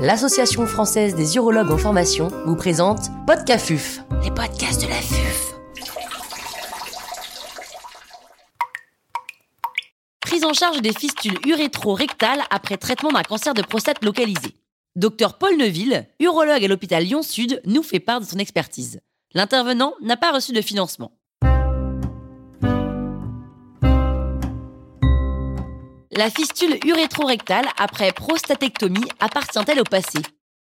l'Association française des urologues en formation vous présente Podcafuf, les podcasts de la FUF. Prise en charge des fistules urétro-rectales après traitement d'un cancer de prostate localisé. Docteur Paul Neuville, urologue à l'hôpital Lyon-Sud, nous fait part de son expertise. L'intervenant n'a pas reçu de financement. La fistule urétro-rectale après prostatectomie appartient-elle au passé?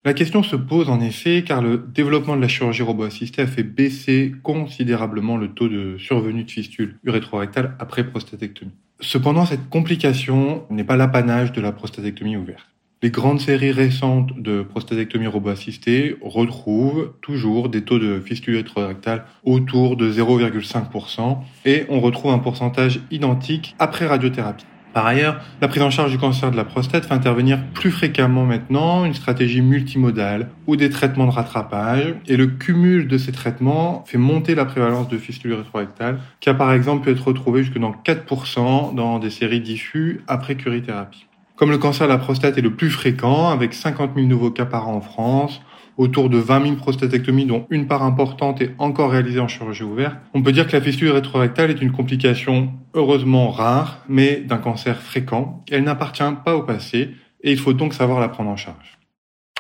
La question se pose en effet car le développement de la chirurgie robot-assistée a fait baisser considérablement le taux de survenue de fistule urétro-rectale après prostatectomie. Cependant, cette complication n'est pas l'apanage de la prostatectomie ouverte. Les grandes séries récentes de prostatectomie robot-assistée retrouvent toujours des taux de fistule urétro-rectale autour de 0,5% et on retrouve un pourcentage identique après radiothérapie. Par ailleurs, la prise en charge du cancer de la prostate fait intervenir plus fréquemment maintenant une stratégie multimodale ou des traitements de rattrapage et le cumul de ces traitements fait monter la prévalence de fistule rétrorectale qui a par exemple pu être retrouvée jusque dans 4% dans des séries diffus après curithérapie. Comme le cancer de la prostate est le plus fréquent, avec 50 000 nouveaux cas par an en France, autour de 20 000 prostatectomies dont une part importante est encore réalisée en chirurgie ouverte, on peut dire que la fistule rétrorectale est une complication heureusement rare, mais d'un cancer fréquent. Elle n'appartient pas au passé et il faut donc savoir la prendre en charge.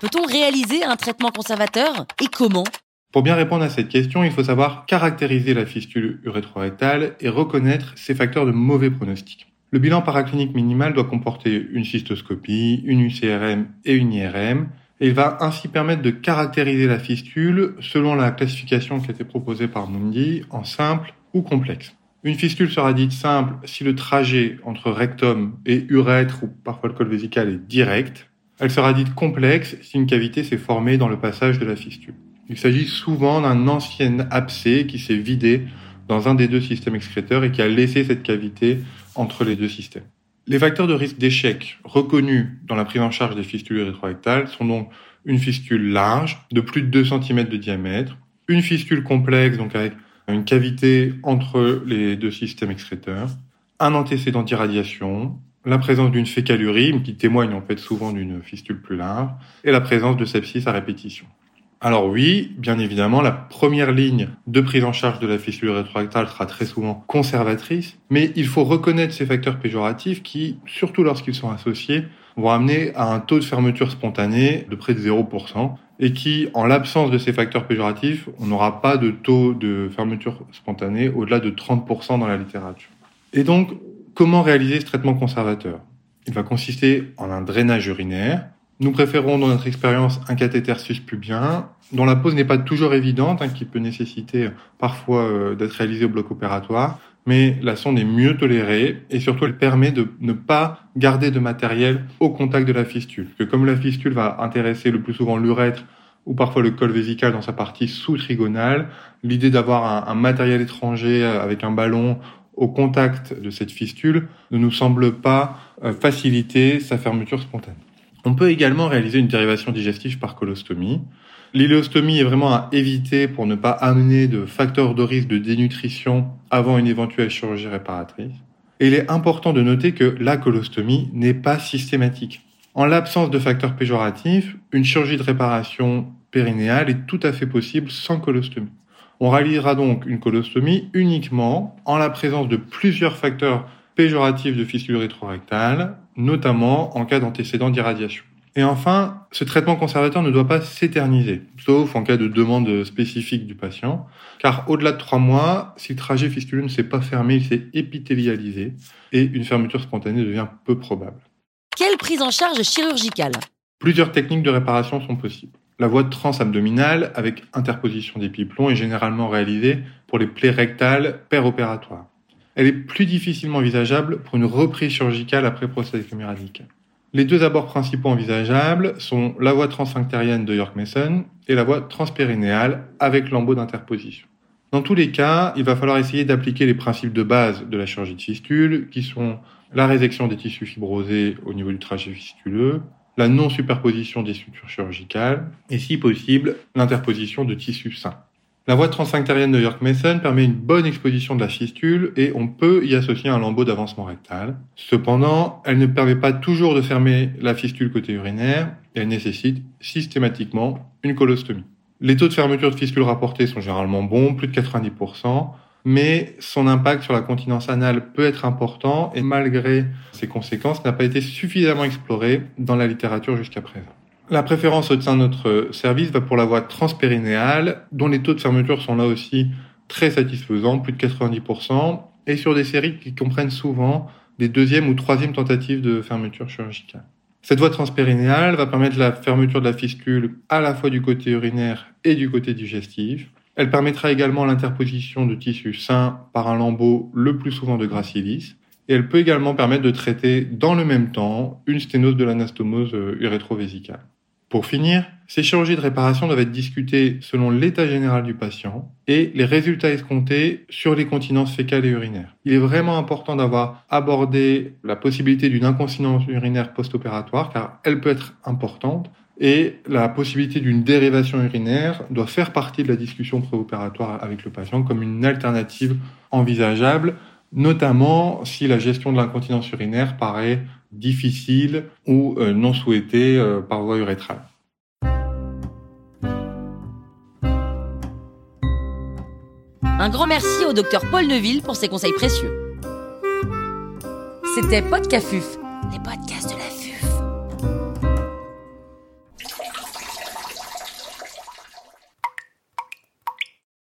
Peut-on réaliser un traitement conservateur et comment? Pour bien répondre à cette question, il faut savoir caractériser la fistule urétrorectale et reconnaître ses facteurs de mauvais pronostic. Le bilan paraclinique minimal doit comporter une cystoscopie, une UCRM et une IRM, et il va ainsi permettre de caractériser la fistule selon la classification qui a été proposée par Mundi en simple ou complexe. Une fistule sera dite simple si le trajet entre rectum et urètre ou parfois le col vésical est direct. Elle sera dite complexe si une cavité s'est formée dans le passage de la fistule. Il s'agit souvent d'un ancien abcès qui s'est vidé dans un des deux systèmes excréteurs et qui a laissé cette cavité entre les deux systèmes. Les facteurs de risque d'échec reconnus dans la prise en charge des fistules rétrorectales sont donc une fistule large de plus de 2 cm de diamètre, une fistule complexe donc avec une cavité entre les deux systèmes excréteurs, un antécédent d'irradiation, la présence d'une fécalurie qui témoigne en fait souvent d'une fistule plus large et la présence de sepsis à répétition. Alors oui, bien évidemment, la première ligne de prise en charge de la fistule rétrorectale sera très souvent conservatrice, mais il faut reconnaître ces facteurs péjoratifs qui, surtout lorsqu'ils sont associés, vont amener à un taux de fermeture spontanée de près de 0%, et qui, en l'absence de ces facteurs péjoratifs, on n'aura pas de taux de fermeture spontanée au-delà de 30% dans la littérature. Et donc, comment réaliser ce traitement conservateur? Il va consister en un drainage urinaire, nous préférons dans notre expérience un cathéter suspubien dont la pose n'est pas toujours évidente, hein, qui peut nécessiter parfois euh, d'être réalisé au bloc opératoire, mais la sonde est mieux tolérée et surtout elle permet de ne pas garder de matériel au contact de la fistule. Que comme la fistule va intéresser le plus souvent l'urètre ou parfois le col vésical dans sa partie sous-trigonale, l'idée d'avoir un, un matériel étranger euh, avec un ballon au contact de cette fistule ne nous semble pas euh, faciliter sa fermeture spontanée. On peut également réaliser une dérivation digestive par colostomie. L'iléostomie est vraiment à éviter pour ne pas amener de facteurs de risque de dénutrition avant une éventuelle chirurgie réparatrice. Et il est important de noter que la colostomie n'est pas systématique. En l'absence de facteurs péjoratifs, une chirurgie de réparation périnéale est tout à fait possible sans colostomie. On réalisera donc une colostomie uniquement en la présence de plusieurs facteurs péjoratifs de fistule rétrorectale, notamment en cas d'antécédent d'irradiation. Et enfin, ce traitement conservateur ne doit pas s'éterniser, sauf en cas de demande spécifique du patient, car au-delà de trois mois, si le trajet fistuleux ne s'est pas fermé, il s'est épithélialisé, et une fermeture spontanée devient peu probable. Quelle prise en charge chirurgicale? Plusieurs techniques de réparation sont possibles. La voie transabdominale avec interposition des pipelons est généralement réalisée pour les plaies rectales péropératoires elle est plus difficilement envisageable pour une reprise chirurgicale après prostatectomie radicale. Les deux abords principaux envisageables sont la voie transsphinctérienne de York-Mason et la voie transpérinéale avec lambeau d'interposition. Dans tous les cas, il va falloir essayer d'appliquer les principes de base de la chirurgie de fistule, qui sont la résection des tissus fibrosés au niveau du trajet fistuleux, la non-superposition des structures chirurgicales, et si possible, l'interposition de tissus sains. La voie transsphinctérienne de York-Mason permet une bonne exposition de la fistule et on peut y associer un lambeau d'avancement rectal. Cependant, elle ne permet pas toujours de fermer la fistule côté urinaire et elle nécessite systématiquement une colostomie. Les taux de fermeture de fistule rapportés sont généralement bons, plus de 90%, mais son impact sur la continence anale peut être important et malgré ses conséquences n'a pas été suffisamment exploré dans la littérature jusqu'à présent. La préférence au sein de notre service va pour la voie transpérinéale, dont les taux de fermeture sont là aussi très satisfaisants, plus de 90%, et sur des séries qui comprennent souvent des deuxième ou troisième tentatives de fermeture chirurgicale. Cette voie transpérinéale va permettre la fermeture de la fistule à la fois du côté urinaire et du côté digestif. Elle permettra également l'interposition de tissus sains par un lambeau le plus souvent de gracilis. Et elle peut également permettre de traiter dans le même temps une sténose de l'anastomose urétrovésicale. Pour finir, ces chirurgies de réparation doivent être discutées selon l'état général du patient et les résultats escomptés sur les continences fécales et urinaires. Il est vraiment important d'avoir abordé la possibilité d'une incontinence urinaire post-opératoire car elle peut être importante et la possibilité d'une dérivation urinaire doit faire partie de la discussion préopératoire avec le patient comme une alternative envisageable, notamment si la gestion de l'incontinence urinaire paraît difficile ou euh, non souhaitée euh, par voie urétrale. Un grand merci au docteur Paul Neuville pour ses conseils précieux. C'était Podcafuf, les podcasts de la